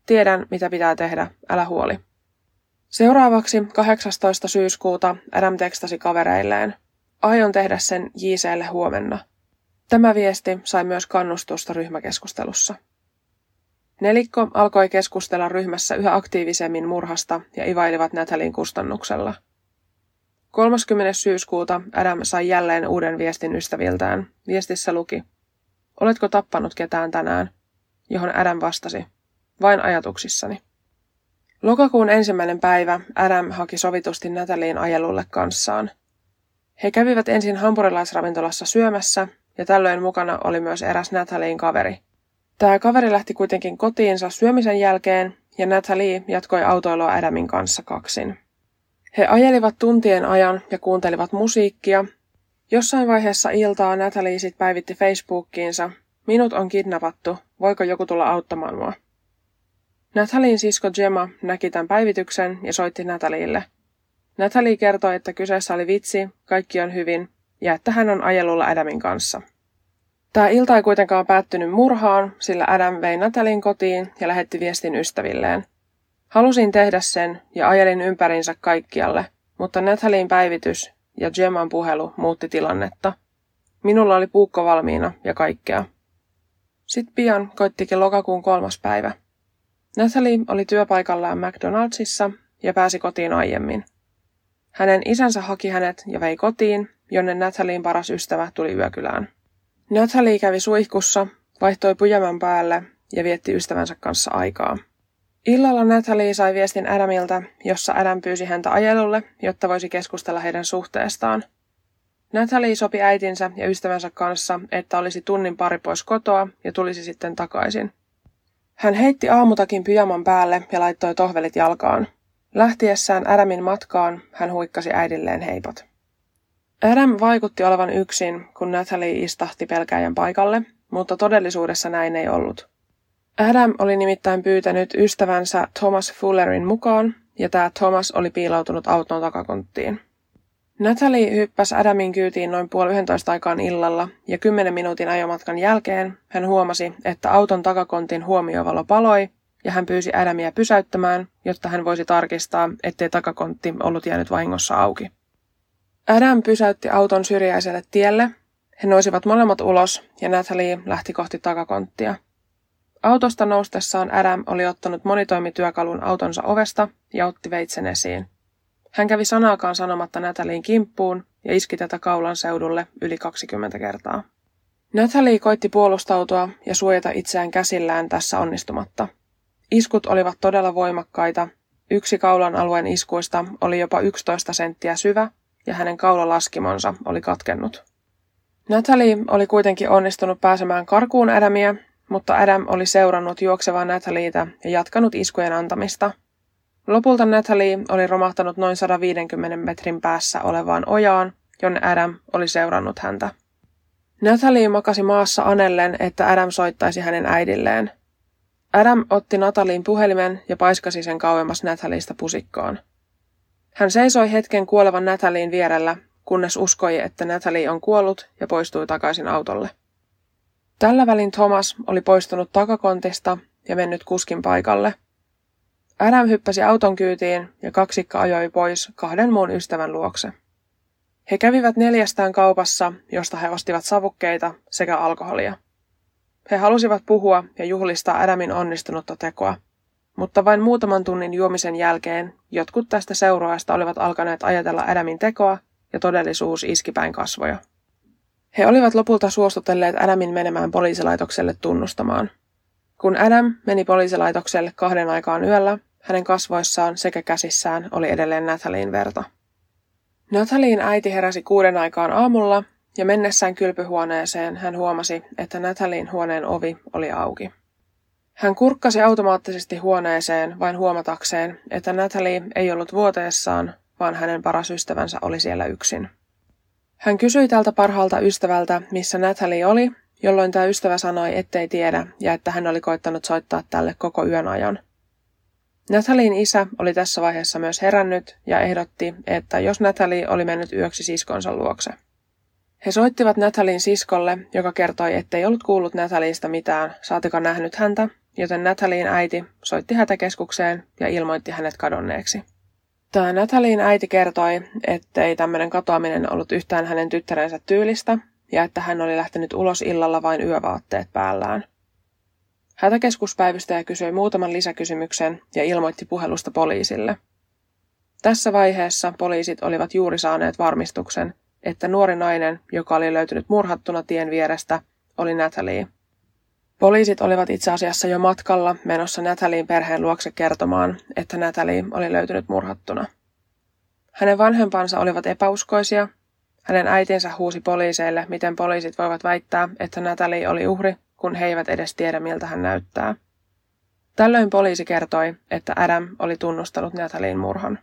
Tiedän, mitä pitää tehdä, älä huoli. Seuraavaksi 18. syyskuuta Adam tekstasi kavereilleen. Aion tehdä sen JClle huomenna. Tämä viesti sai myös kannustusta ryhmäkeskustelussa. Nelikko alkoi keskustella ryhmässä yhä aktiivisemmin murhasta ja ivailivat Natalin kustannuksella. 30. syyskuuta Adam sai jälleen uuden viestin ystäviltään. Viestissä luki, Oletko tappanut ketään tänään? Johon Adam vastasi, vain ajatuksissani. Lokakuun ensimmäinen päivä Adam haki sovitusti Nataliin ajelulle kanssaan. He kävivät ensin hampurilaisravintolassa syömässä ja tällöin mukana oli myös eräs Nataliin kaveri. Tämä kaveri lähti kuitenkin kotiinsa syömisen jälkeen ja Natalie jatkoi autoilua Adamin kanssa kaksin. He ajelivat tuntien ajan ja kuuntelivat musiikkia. Jossain vaiheessa iltaa Natalie sit päivitti Facebookiinsa, minut on kidnappattu, voiko joku tulla auttamaan mua? Nathalin sisko Gemma näki tämän päivityksen ja soitti Natalille. Natalie kertoi, että kyseessä oli vitsi, kaikki on hyvin, ja että hän on ajelulla Adamin kanssa. Tämä ilta ei kuitenkaan päättynyt murhaan, sillä Adam vei Natalin kotiin ja lähetti viestin ystävilleen. Halusin tehdä sen ja ajelin ympärinsä kaikkialle, mutta Nathalin päivitys ja Gemman puhelu muutti tilannetta. Minulla oli puukko valmiina ja kaikkea. Sitten pian koittikin lokakuun kolmas päivä. Natalie oli työpaikallaan McDonaldsissa ja pääsi kotiin aiemmin. Hänen isänsä haki hänet ja vei kotiin, jonne Nathalien paras ystävä tuli yökylään. Natalie kävi suihkussa, vaihtoi pujaman päälle ja vietti ystävänsä kanssa aikaa. Illalla Natalie sai viestin Adamilta, jossa Adam pyysi häntä ajelulle, jotta voisi keskustella heidän suhteestaan. Natalie sopi äitinsä ja ystävänsä kanssa, että olisi tunnin pari pois kotoa ja tulisi sitten takaisin. Hän heitti aamutakin pyjaman päälle ja laittoi tohvelit jalkaan. Lähtiessään Adamin matkaan hän huikkasi äidilleen heipot. Adam vaikutti olevan yksin, kun Natalie istahti pelkäjän paikalle, mutta todellisuudessa näin ei ollut. Adam oli nimittäin pyytänyt ystävänsä Thomas Fullerin mukaan, ja tämä Thomas oli piiloutunut auton takakonttiin. Natalie hyppäsi Adamin kyytiin noin puoli yhdentoista aikaan illalla, ja kymmenen minuutin ajomatkan jälkeen hän huomasi, että auton takakontin huomiovalo paloi, ja hän pyysi Adamia pysäyttämään, jotta hän voisi tarkistaa, ettei takakontti ollut jäänyt vahingossa auki. Adam pysäytti auton syrjäiselle tielle. He nousivat molemmat ulos, ja Natalie lähti kohti takakonttia. Autosta noustessaan Adam oli ottanut monitoimityökalun autonsa ovesta ja otti veitsen esiin. Hän kävi sanaakaan sanomatta Natalien kimppuun ja iski tätä kaulan seudulle yli 20 kertaa. Natalie koitti puolustautua ja suojata itseään käsillään tässä onnistumatta. Iskut olivat todella voimakkaita. Yksi kaulan alueen iskuista oli jopa 11 senttiä syvä ja hänen kaulalaskimonsa oli katkennut. Natalie oli kuitenkin onnistunut pääsemään karkuun Adamia, mutta Adam oli seurannut juoksevaa Natalieta ja jatkanut iskujen antamista – Lopulta Natalie oli romahtanut noin 150 metrin päässä olevaan ojaan, jonne Adam oli seurannut häntä. Natalie makasi maassa anellen, että Adam soittaisi hänen äidilleen. Adam otti Natalin puhelimen ja paiskasi sen kauemmas Natalista pusikkoon. Hän seisoi hetken kuolevan Natalin vierellä, kunnes uskoi, että Natalie on kuollut ja poistui takaisin autolle. Tällä välin Thomas oli poistunut takakontista ja mennyt kuskin paikalle – Adam hyppäsi auton kyytiin ja kaksikka ajoi pois kahden muun ystävän luokse. He kävivät neljästään kaupassa, josta he ostivat savukkeita sekä alkoholia. He halusivat puhua ja juhlistaa Adamin onnistunutta tekoa, mutta vain muutaman tunnin juomisen jälkeen jotkut tästä seuraajasta olivat alkaneet ajatella Adamin tekoa ja todellisuus iski päin kasvoja. He olivat lopulta suostutelleet Adamin menemään poliisilaitokselle tunnustamaan. Kun Adam meni poliisilaitokselle kahden aikaan yöllä, hänen kasvoissaan sekä käsissään oli edelleen Nathalien verta. Nathalien äiti heräsi kuuden aikaan aamulla ja mennessään kylpyhuoneeseen hän huomasi, että Nathalien huoneen ovi oli auki. Hän kurkkasi automaattisesti huoneeseen vain huomatakseen, että Natalie ei ollut vuoteessaan, vaan hänen paras ystävänsä oli siellä yksin. Hän kysyi tältä parhaalta ystävältä, missä Natalie oli, jolloin tämä ystävä sanoi, ettei tiedä ja että hän oli koittanut soittaa tälle koko yön ajan. Nathalien isä oli tässä vaiheessa myös herännyt ja ehdotti, että jos Natalie oli mennyt yöksi siskonsa luokse. He soittivat Nathalin siskolle, joka kertoi, ettei ollut kuullut Nathaliesta mitään, saatika nähnyt häntä, joten Nathalin äiti soitti hätäkeskukseen ja ilmoitti hänet kadonneeksi. Tämä Nathalin äiti kertoi, ettei tämmöinen katoaminen ollut yhtään hänen tyttärensä tyylistä ja että hän oli lähtenyt ulos illalla vain yövaatteet päällään. Hätäkeskuspäivystäjä kysyi muutaman lisäkysymyksen ja ilmoitti puhelusta poliisille. Tässä vaiheessa poliisit olivat juuri saaneet varmistuksen, että nuori nainen, joka oli löytynyt murhattuna tien vierestä, oli Natalie. Poliisit olivat itse asiassa jo matkalla menossa Natalien perheen luokse kertomaan, että Natalie oli löytynyt murhattuna. Hänen vanhempansa olivat epäuskoisia. Hänen äitinsä huusi poliiseille, miten poliisit voivat väittää, että Natalie oli uhri, kun he eivät edes tiedä, miltä hän näyttää. Tällöin poliisi kertoi, että Adam oli tunnustanut Natalien murhan.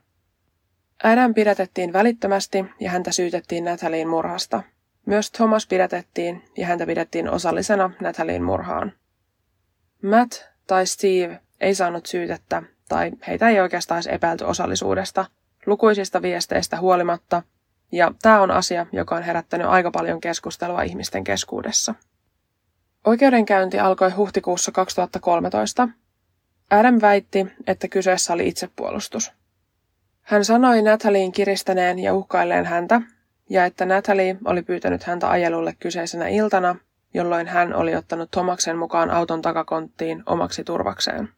Adam pidätettiin välittömästi ja häntä syytettiin Nathalien murhasta. Myös Thomas pidätettiin ja häntä pidettiin osallisena Nathalien murhaan. Matt tai Steve ei saanut syytettä tai heitä ei oikeastaan edes epäilty osallisuudesta lukuisista viesteistä huolimatta, ja tämä on asia, joka on herättänyt aika paljon keskustelua ihmisten keskuudessa. Oikeudenkäynti alkoi huhtikuussa 2013. Adam väitti, että kyseessä oli itsepuolustus. Hän sanoi Nathalien kiristäneen ja uhkailleen häntä, ja että Natalie oli pyytänyt häntä ajelulle kyseisenä iltana, jolloin hän oli ottanut Tomaksen mukaan auton takakonttiin omaksi turvakseen.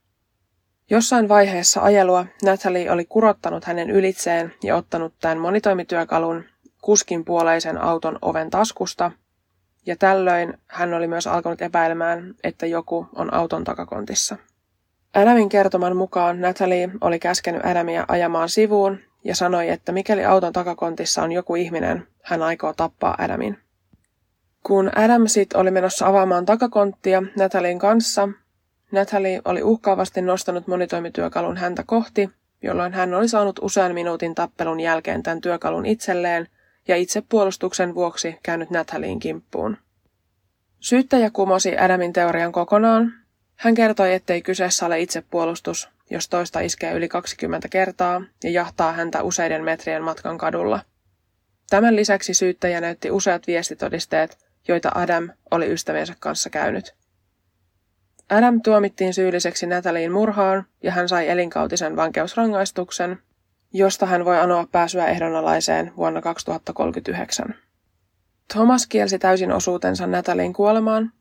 Jossain vaiheessa ajelua Natalie oli kurottanut hänen ylitseen ja ottanut tämän monitoimityökalun kuskin puoleisen auton oven taskusta, ja tällöin hän oli myös alkanut epäilemään, että joku on auton takakontissa. Adamin kertoman mukaan Natalie oli käskenyt Adamia ajamaan sivuun ja sanoi, että mikäli auton takakontissa on joku ihminen, hän aikoo tappaa Adamin. Kun Adam sit oli menossa avaamaan takakonttia Natalien kanssa, Natalie oli uhkaavasti nostanut monitoimityökalun häntä kohti, jolloin hän oli saanut usean minuutin tappelun jälkeen tämän työkalun itselleen ja itse puolustuksen vuoksi käynyt Natalien kimppuun. Syyttäjä kumosi Adamin teorian kokonaan hän kertoi, ettei kyseessä ole itsepuolustus, jos toista iskee yli 20 kertaa ja jahtaa häntä useiden metrien matkan kadulla. Tämän lisäksi syyttäjä näytti useat viestitodisteet, joita Adam oli ystäviensä kanssa käynyt. Adam tuomittiin syylliseksi Natalien murhaan ja hän sai elinkautisen vankeusrangaistuksen, josta hän voi anoa pääsyä ehdonalaiseen vuonna 2039. Thomas kielsi täysin osuutensa Natalien kuolemaan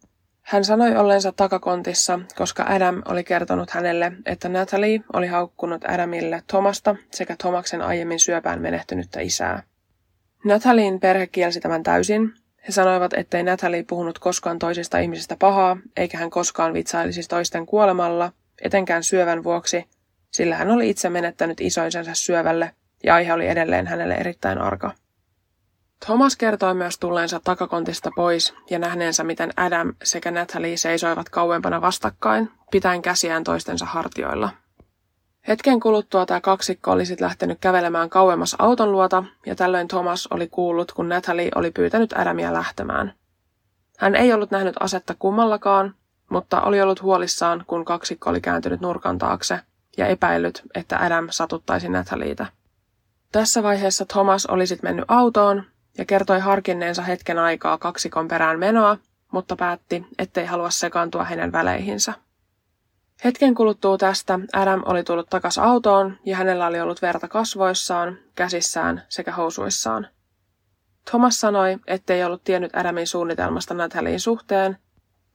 hän sanoi olleensa takakontissa, koska Adam oli kertonut hänelle, että Natalie oli haukkunut Adamille Thomasta sekä Thomaksen aiemmin syöpään menehtynyttä isää. Natalien perhe kielsi tämän täysin. He sanoivat, ettei Natalie puhunut koskaan toisista ihmisistä pahaa, eikä hän koskaan vitsailisi toisten kuolemalla, etenkään syövän vuoksi, sillä hän oli itse menettänyt isoisensa syövälle ja aihe oli edelleen hänelle erittäin arka. Thomas kertoi myös tulleensa takakontista pois ja nähneensä, miten Adam sekä Natalie seisoivat kauempana vastakkain, pitäen käsiään toistensa hartioilla. Hetken kuluttua tämä kaksikko oli sitten lähtenyt kävelemään kauemmas auton luota, ja tällöin Thomas oli kuullut, kun Natalie oli pyytänyt Adamia lähtemään. Hän ei ollut nähnyt asetta kummallakaan, mutta oli ollut huolissaan, kun kaksikko oli kääntynyt nurkan taakse ja epäillyt, että Adam satuttaisi Natalieta. Tässä vaiheessa Thomas oli sitten mennyt autoon ja kertoi harkinneensa hetken aikaa kaksikon perään menoa, mutta päätti, ettei halua sekaantua heidän väleihinsä. Hetken kuluttua tästä Adam oli tullut takas autoon ja hänellä oli ollut verta kasvoissaan, käsissään sekä housuissaan. Thomas sanoi, ettei ollut tiennyt Adamin suunnitelmasta Nathalien suhteen,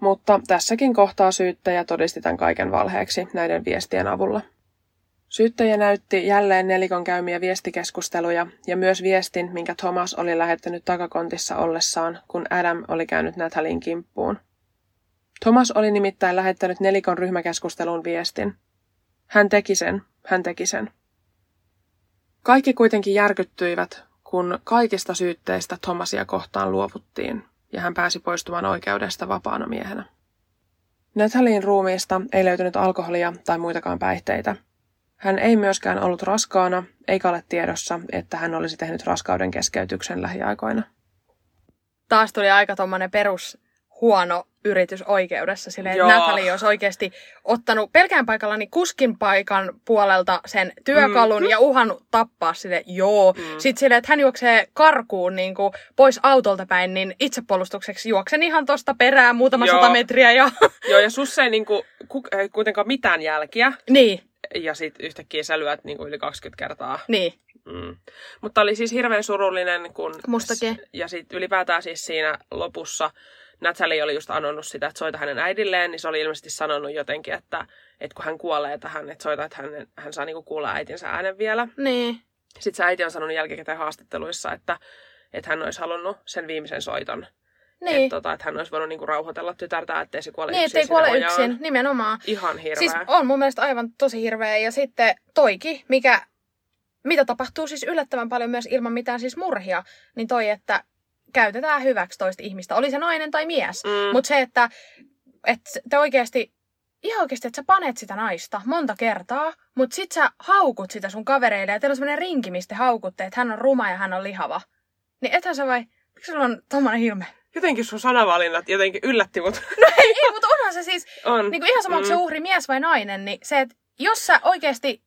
mutta tässäkin kohtaa syyttäjä todisti tämän kaiken valheeksi näiden viestien avulla. Syyttäjä näytti jälleen nelikon käymiä viestikeskusteluja ja myös viestin, minkä Thomas oli lähettänyt takakontissa ollessaan, kun Adam oli käynyt Nathalin kimppuun. Thomas oli nimittäin lähettänyt nelikon ryhmäkeskustelun viestin. Hän teki sen, hän teki sen. Kaikki kuitenkin järkyttyivät, kun kaikista syytteistä Thomasia kohtaan luovuttiin ja hän pääsi poistumaan oikeudesta vapaana miehenä. Nathalien ruumiista ei löytynyt alkoholia tai muitakaan päihteitä. Hän ei myöskään ollut raskaana, eikä ole tiedossa, että hän olisi tehnyt raskauden keskeytyksen lähiaikoina. Taas tuli aika tommonen perus huono yritys oikeudessa. Silleen, että. Natalie olisi oikeasti ottanut pelkään paikalla niin kuskin paikan puolelta sen työkalun mm-hmm. ja uhannut tappaa sille. Joo. Mm. Mm. Sitten silleen, että hän juoksee karkuun niin kuin pois autolta päin, niin itsepuolustukseksi juoksen ihan tosta perään muutama Joo. sata metriä. Ja... Joo, ja sussa ei niinku, ku, ei kuitenkaan mitään jälkiä, niin, ja sit yhtäkkiä sä lyöt niinku yli 20 kertaa. niin. Mm. Mutta oli siis hirveän surullinen, kun... Mustakin. Ja sitten ylipäätään siis siinä lopussa Natalie oli just anonut sitä, että soita hänen äidilleen, niin se oli ilmeisesti sanonut jotenkin, että, että kun hän kuolee tähän, että soita, että hän, hän saa niinku kuulla äitinsä äänen vielä. Niin. Sitten se äiti on sanonut jälkikäteen haastatteluissa, että, että hän olisi halunnut sen viimeisen soiton. Niin. Että, tota, että hän olisi voinut niinku rauhoitella tytärtä, ettei se kuole Niin, yksin ettei sinne kuole ojaan. yksin, nimenomaan. Ihan hirveä. Siis on mun mielestä aivan tosi hirveä. Ja sitten toiki, mikä, mitä tapahtuu siis yllättävän paljon myös ilman mitään siis murhia, niin toi, että käytetään hyväksi toista ihmistä, oli se nainen tai mies. Mm. Mutta se, että, että te oikeasti, ihan oikeasti, että sä panet sitä naista monta kertaa, mutta sit sä haukut sitä sun kavereille ja teillä on semmoinen rinki, mistä te haukutte, että hän on ruma ja hän on lihava. Niin ethän sä vai, miksi sulla on tommonen ilme? Jotenkin sun sanavalinnat jotenkin yllätti mut. No ei, ei mutta onhan se siis, on. niin kuin ihan sama, onko se Mm. uhri mies vai nainen, niin se, että jos sä oikeasti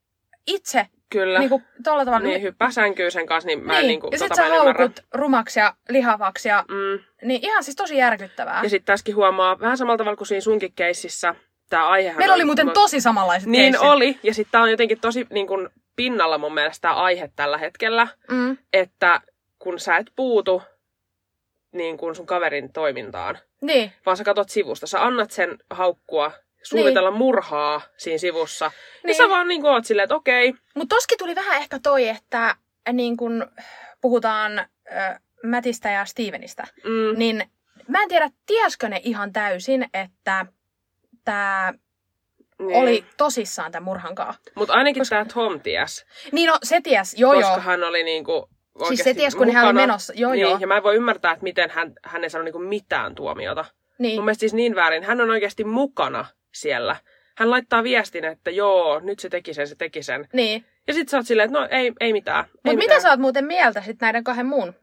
itse Kyllä. niin kuin tolla tavalla... niin, hyppää sänkyyn sen kanssa, niin mä en niin. niinku, ja sit tota sä haukut rumaksi ja lihavaksi ja... Mm. Niin ihan siis tosi järkyttävää. Ja sitten tässäkin huomaa, vähän samalla tavalla kuin siinä sunkin keississä, tämä aihehan Meillä oli muuten no- tosi samanlaiset Niin keissit. oli, ja sitten tämä on jotenkin tosi niin kun, pinnalla mun mielestä tämä aihe tällä hetkellä, Mm. että kun sä et puutu niin kun sun kaverin toimintaan, Niin. vaan sä katot sivusta, sä annat sen haukkua, suunnitella murhaa siinä sivussa, niin, Niin. niin sä vaan niin oot silleen, että okei, Mutta toski tuli vähän ehkä toi, että äh, niin kun puhutaan äh, Mätistä ja Stevenistä, mm, niin mä en tiedä, tieskö ne ihan täysin, että tämä niin. oli tosissaan tämän murhankaa. Mutta ainakin koska- tämä Tom ties, Niin no, se ties, joo koska joo. hän oli niinku Siis se ties, kun hän oli menossa. Joo niin, joo. Ja mä en voi ymmärtää, että miten hän, hän ei saanut niinku mitään tuomiota. Niin. Mun mielestä siis niin väärin. Hän on oikeasti mukana siellä. Hän laittaa viestin, että joo, nyt se teki sen, se teki sen. Niin. Ja sit sä oot silleen, että no ei, ei mitään. Mutta mitä sä oot muuten mieltä sit näiden kahden muun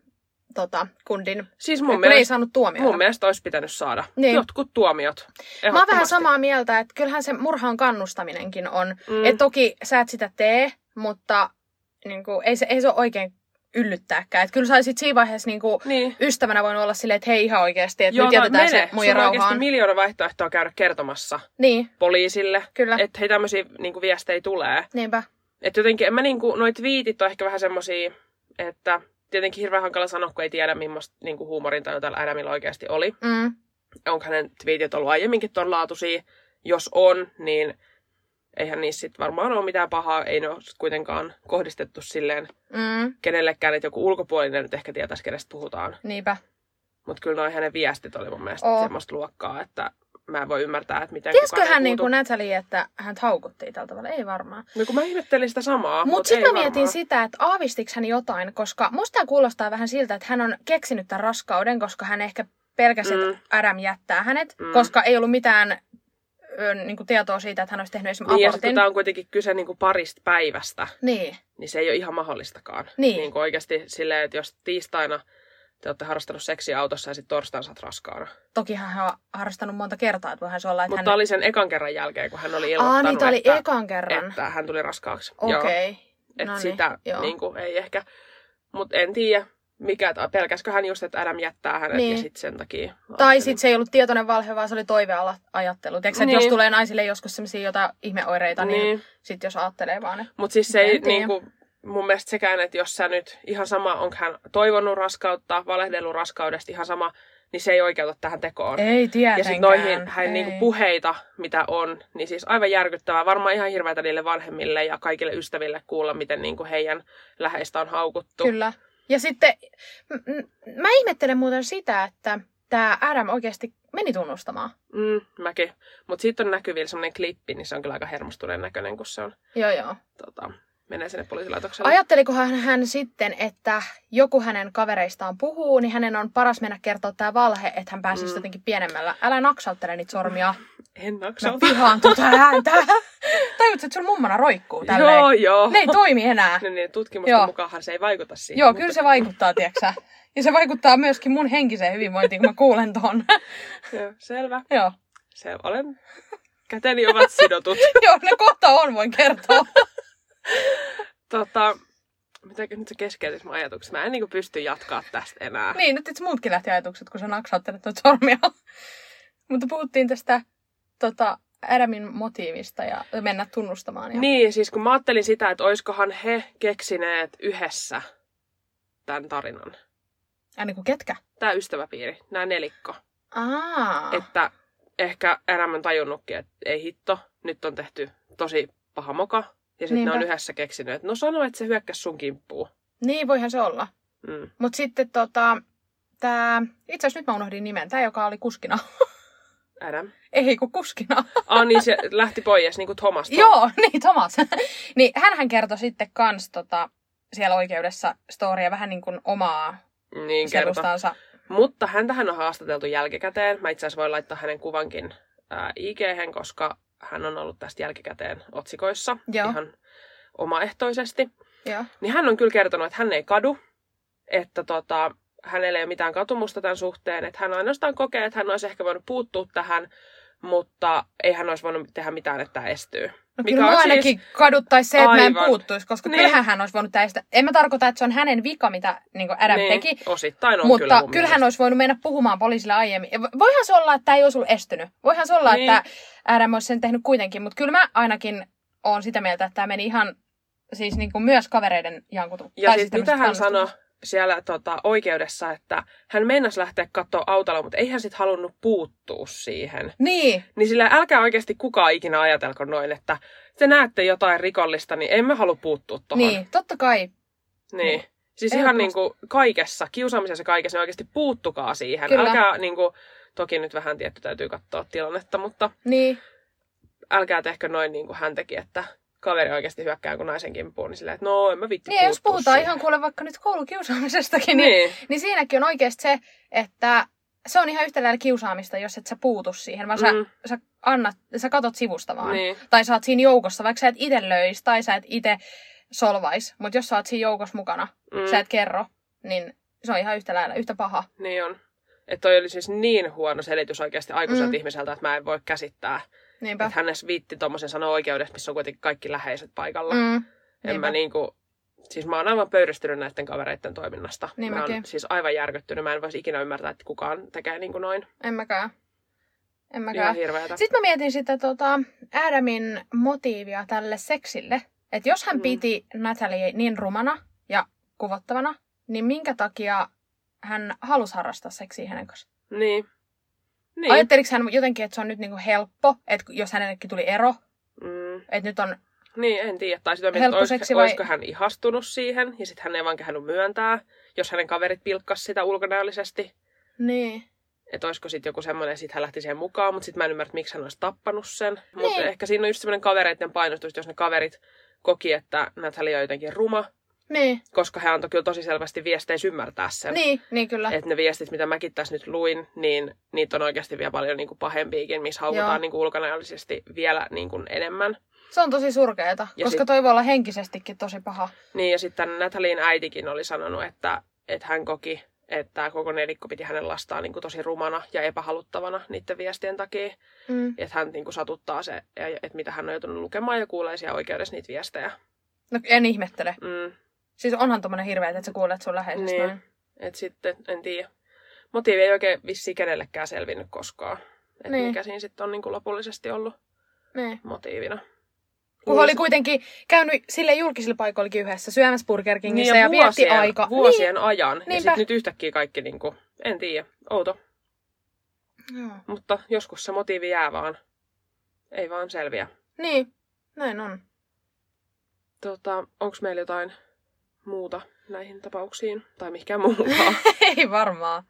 tota, kundin, Siis kun mun ne ei mielestä, saanut tuomiota? mun mielestä olisi pitänyt saada Niin. jotkut tuomiot. Mä oon vähän samaa mieltä, että kyllähän se murhaan kannustaminenkin on. Mm. Että toki sä et sitä tee, mutta niin kuin, ei, se, ei se ole oikein yllyttääkään. Että kyllä sä olisit siinä vaiheessa niin kuin, Niin. ystävänä voinut olla silleen, että hei ihan oikeasti, että Joo, nyt jätetään mene. se muija rauhaan. miljoona vaihtoehtoa käydä kertomassa Niin, poliisille, kyllä. Et... että hei tämmöisiä niin viestejä tulee. Niinpä. Että jotenkin, en mä niinku, noi twiitit on ehkä vähän semmosia, että tietenkin hirveän hankala sanoa, kun ei tiedä, millaista niinku huumorintaju tällä Adamilla oikeasti oli. Mm. Onko hänen twiitit ollut aiemminkin ton laatuisia? Jos on, niin eihän niissä sit varmaan ole mitään pahaa. Ei ne ole kuitenkaan kohdistettu silleen Mm. kenellekään, että joku ulkopuolinen nyt ehkä tietäisi, kenestä puhutaan. Niinpä. Mutta kyllä noi hänen viestit oli mun mielestä Oo. semmoista luokkaa, että mä en voi ymmärtää, että miten ei hän niin kuin Natalie, että hän haukuttiin tällä tavalla? Ei varmaan. No kun mä ihmettelin sitä samaa, Mutta mut sitten mä mietin varmaan. sitä, että aavistiks hän jotain, koska musta tämä kuulostaa vähän siltä, että hän on keksinyt tämän raskauden, koska hän ehkä pelkäsi, Mm. että Adam jättää hänet, Mm. koska ei ollut mitään niin kuin tietoa siitä, että hän olisi tehnyt esimerkiksi Niin, ja kun abortin. tää on kuitenkin kyse niinku parista päivästä, Niin, niin se ei ole ihan mahdollistakaan. Niin. niin kuin oikeasti silleen, että jos tiistaina te olette harrastanut seksiä autossa ja sitten torstaina sä oot raskaana. tokihan hän on harrastanut monta kertaa, että voihan se olla, että Mutta hän... oli sen ekan kerran jälkeen, kun hän oli Aa, ilmoittanut, niin tää oli että, ekan kerran. että hän tuli raskaaksi. Joo, Okei. että No niin, sitä joo. niin kuin, ei ehkä, mutta en tiedä, mikä, tai pelkäskö hän just, että Adam jättää hänet Niin. ja sitten sen takia. Tai sitten se ei ollut tietoinen valhe, vaan se oli toiveajattelu. Tiedätkö, niin. Jos tulee naisille joskus sellaisia jotain ihmeoireita, niin, niin sitten jos ajattelee vaan, Mutta siis se ei niinku, mun mielestä sekään, että jos sä nyt ihan sama, onko hän toivonut raskautta, valehdellut raskaudesta ihan sama, niin se ei oikeuta tähän tekoon. ei Ja tietenkään. sitten noihin hän ei. niinku puheita, mitä on, niin siis aivan järkyttävää. Varmaan ihan hirveätä niille vanhemmille ja kaikille ystäville kuulla, miten niinku heidän läheistä on haukuttu. Kyllä. Ja sitten mä ihmettelen muuten sitä, että tämä Adam oikeasti meni tunnustamaan. Mm, mäkin. Mutta sitten on näkyvillä semmoinen klippi, niin se on kyllä aika hermostuneen näköinen, kun se on Joo, joo. tota, menee sinne poliisilaitokselle. Ajattelikohan hän sitten, että joku hänen kavereistaan puhuu, niin hänen on paras mennä kertoa tämä valhe, että hän pääsisi Mm. jotenkin pienemmällä. Älä naksauttele niitä sormia. En Mä naksauta. vihaan tuota ääntä. Tajutko, että sun mummana roikkuu tälleen? Joo, joo. Ne ei toimi enää. No niin, tutkimusten Joo. mukaanhan se ei vaikuta siihen. Joo, mutta- kyllä se vaikuttaa, tieksä. Ja se vaikuttaa myöskin mun henkiseen hyvinvointiin, kun mä kuulen ton. Joo, selvä. Joo. Se olen. Käteni ovat sidotut. Joo, ne kohta on, voin kertoa. Tota, mitä nyt se keskeytys mun ajatukset? Mä en niinku pysty jatkaa tästä enää. niin, nyt itse muutkin lähti ajatukset, kun sä naksauttelet noita sormia. Mutta puhuttiin tästä tota, Adamin motiivista ja mennä tunnustamaan. Ja... Niin, siis kun mä ajattelin sitä, että oiskohan he keksineet yhdessä tämän tarinan. Ja niin kuin ketkä? Tämä ystäväpiiri, nämä nelikko. Aa. Että ehkä Adam on tajunnutkin, että ei hitto, nyt on tehty tosi paha moka. Ja sitten ne on yhdessä keksinyt, että no sano, että se hyökkäsi sun kimppuun. Niin, voihan se olla. Mm. Mutta sitten tota, tää, itse asiassa nyt mä unohdin nimen, tämä joka oli kuskina. Adam. Ei kun kuskina. Ah, niin se lähti pois, niin kuin Thomas. Joo, niin Thomas. niin hänhän kertoi sitten kans tota, siellä oikeudessa storia vähän niin kuin omaa Niin selustansa. Mutta häntähän on haastateltu jälkikäteen. Mä itse asiassa voin laittaa hänen kuvankin ig koska hän on ollut tästä jälkikäteen otsikoissa Joo. ihan omaehtoisesti. Joo. Niin hän on kyllä kertonut, että hän ei kadu, että tota, hänellä ei ole mitään katumusta tämän suhteen, että hän ainoastaan kokee, että hän olisi ehkä voinut puuttua tähän, mutta ei hän olisi voinut tehdä mitään, että tämä estyy. No Mikä kyllä on mua siis- ainakin kaduttaisi se, että mä en Aivan. puuttuisi, koska Niin. kyllähän hän olisi voinut tästä. En mä tarkoita, että se on hänen vika, mitä niin Adam niin, teki. osittain on Mutta kyllä kyllähän olisi voinut mennä puhumaan poliisille aiemmin. Voihan se olla, että tämä ei olisi ollut estynyt. Voihan se olla, Niin. että Adam olisi sen tehnyt kuitenkin. Mutta kyllä mä ainakin olen sitä mieltä, että tämä meni ihan siis niin kuin myös kavereiden jankutu. Ja tai siis siis mitä hän sanoi. Siellä tota, oikeudessa, että hän meinasi lähteä katsoa autolla, mutta ei hän sitten halunnut puuttua siihen. Niin, Niin sillä älkää oikeasti kukaan ikinä ajatelko noin, että te näette jotain rikollista, niin emme halua puuttua tuohon. niin, totta kai. niin. Niin. Siis ihan niin kuin kaikessa, kiusaamisessa kaikessa, niin oikeasti puuttukaa siihen. Kyllä. Älkää niin kuin, toki nyt vähän tietty täytyy katsoa tilannetta, mutta Niin, älkää tehkö noin niin kuin hän teki, että kaveri oikeasti hyökkää kuin naisen kimppuun, niin silleen, että no en mä vitti niin jos puhutaan siihen. ihan kuule vaikka nyt koulukiusaamisestakin, niin, Niin, niin siinäkin on oikeasti se, että se on ihan yhtä lailla kiusaamista, jos et sä puutu siihen, vaan sä, Mm. sä, annat, sä katot sivusta vaan. niin. Tai sä oot siinä joukossa, vaikka sä et itse löis tai sä et itse solvais, mutta jos sä oot siinä joukossa mukana, mm. sä et kerro, niin se on ihan yhtä lailla, yhtä paha. Niin on. Että toi oli siis niin huono selitys oikeasti aikuiselta Mm. ihmiseltä, että mä en voi käsittää. Niinpä. Että hän edes viitti tommosen sanoa oikeudessa, missä on kuitenkin kaikki läheiset paikalla. Mm. en Niinpä. mä niinku... Siis mä oon aivan pöyristynyt näiden kavereiden toiminnasta. Niin mä oon siis aivan järkyttynyt. Mä en voisi ikinä ymmärtää, että kukaan tekee niin kuin noin. En mäkään. En Ihan mäkään. hirveetä. Sitten mä mietin sitä tota, Adamin motiivia tälle seksille. Että jos hän Mm. piti Natalie niin rumana ja kuvottavana, niin minkä takia hän halusi harrastaa seksiä hänen kanssaan? Niin. Niin. Ajatteliko hän jotenkin, että se on nyt niinku helppo, että jos hänellekin tuli ero, Mm. että nyt on... Niin, en tiedä. Tai sitä, Helppo olisiko, vai- olisiko hän ihastunut siihen, ja sitten hän ei vaan kehannut myöntää, jos hänen kaverit pilkkas sitä ulkonäöllisesti. Niin. Että olisiko sitten joku semmoinen, että sit hän lähti siihen mukaan, mutta sitten mä en ymmärrä, että miksi hän olisi tappanut sen. Mutta Niin. ehkä siinä on just semmoinen kavereiden painostus, jos ne kaverit koki, että Natalia on jotenkin ruma, Niin, koska hän antoi kyllä tosi selvästi viesteissä ymmärtää sen. niin, niin kyllä. Että ne viestit, mitä mäkin tässä nyt luin, niin niitä on oikeasti vielä paljon niin kuin pahempiakin, missä haukutaan niin kuin ulkonäöllisesti vielä niin kuin enemmän. Se on tosi surkeeta, Ja koska sit- toi voi olla henkisestikin tosi paha. Niin, ja sitten Natalin äitikin oli sanonut, että, että hän koki, että koko nelikko piti hänen lastaan niin kuin tosi rumana ja epähaluttavana niiden viestien takia. Mm. Että hän niin kuin satuttaa se, että mitä hän on joutunut lukemaan ja kuulee siellä oikeudessa niitä viestejä. No en ihmettele. Mm, Siis onhan tommonen hirveä, että sä kuulet sun läheisestä Niin. noin. että sitten, en tiedä. Motiivi ei oikein vissi kenellekään selvinnyt koskaan. Että Niin. mikä siinä sitten on niin kuin lopullisesti ollut Niin. motiivina. Kun oli kuitenkin käynyt sille julkisilla paikoillakin yhdessä syömässä Burger Kingissä niin, ja, vietti vuosien, aika. Vuosien ajan. Ja Niinpä. sitten nyt yhtäkkiä kaikki, niin kuin, en tiedä, outo. Niin. Joo. Mutta joskus se motiivi jää vaan. Ei vaan selviä. niin, näin on. Tota, onko meillä jotain muuta näihin tapauksiin? Tai mihinkään muuta? Ei varmaan.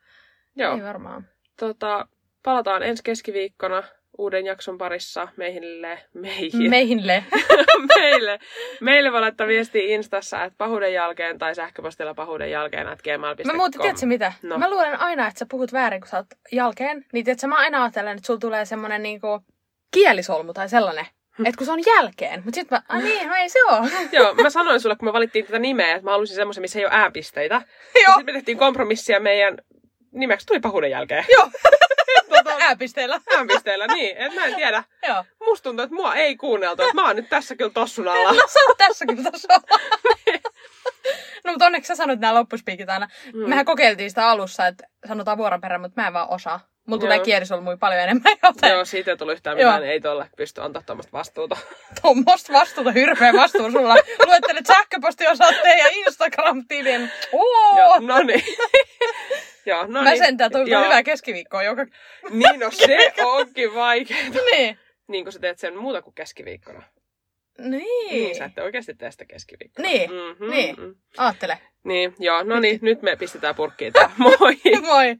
Joo. Ei varmaan. Tota, palataan ensi keskiviikkona uuden jakson parissa meihille, meihin, Meihille. meille. Meille voi laittaa viestiä Instassa, että pahuuden jälkeen tai sähköpostilla pahuuden jälkeen, että gmail.com. Mä muuten, tiedätkö mitä? No. Mä luulen aina, että sä puhut väärin, kun sä oot jälkeen. Niin tiedätkö, mä aina ajattelen, että sulla tulee semmonen niinku kielisolmu tai sellainen. Että kun se on jälkeen. Mut sit mä, niin, no ei se oo. Joo, mä sanoin sulle, kun me valittiin tätä nimeä, että mä halusin semmoisen, missä ei ole ääpisteitä. Joo. Sitten me tehtiin kompromissia meidän nimeksi tuli pahuuden jälkeen. Joo. tota, Ääpisteellä. ääpisteellä, niin. Et mä en tiedä. Joo. Musta tuntuu, että mua ei kuunneltu. Että mä oon nyt tässä kyllä tossun alla. No se on tässä kyllä tässä on. No mutta onneksi sä sanoit nämä loppuspiikit aina. Mm. Mehän kokeiltiin sitä alussa, että sanotaan vuoron perään, mutta mä en vaan osaa. Mulla tulee Joo. kielisolmuja paljon enemmän, joten Joo, siitä ei tullut yhtään Joo. mitään. Ei tolle pysty antaa tuommoista vastuuta. tuommoista vastuuta, hirveä vastuu sulla. Luettelet sähköpostiosoitteen ja Instagram-tilin. Oo! Joo, no niin. Joo, no Mä niin. sentään toivotan Joo. hyvää keskiviikkoa joka... Niin, no se onkin vaikeaa. Niin. Niin kun sä teet sen muuta kuin keskiviikkona. Niin. Niin, sä ette oikeasti tee sitä keskiviikkona. Niin, Mhm, niin. Aattele. Niin, joo, no niin, nyt me pistetään purkkiin tää. Moi! Moi.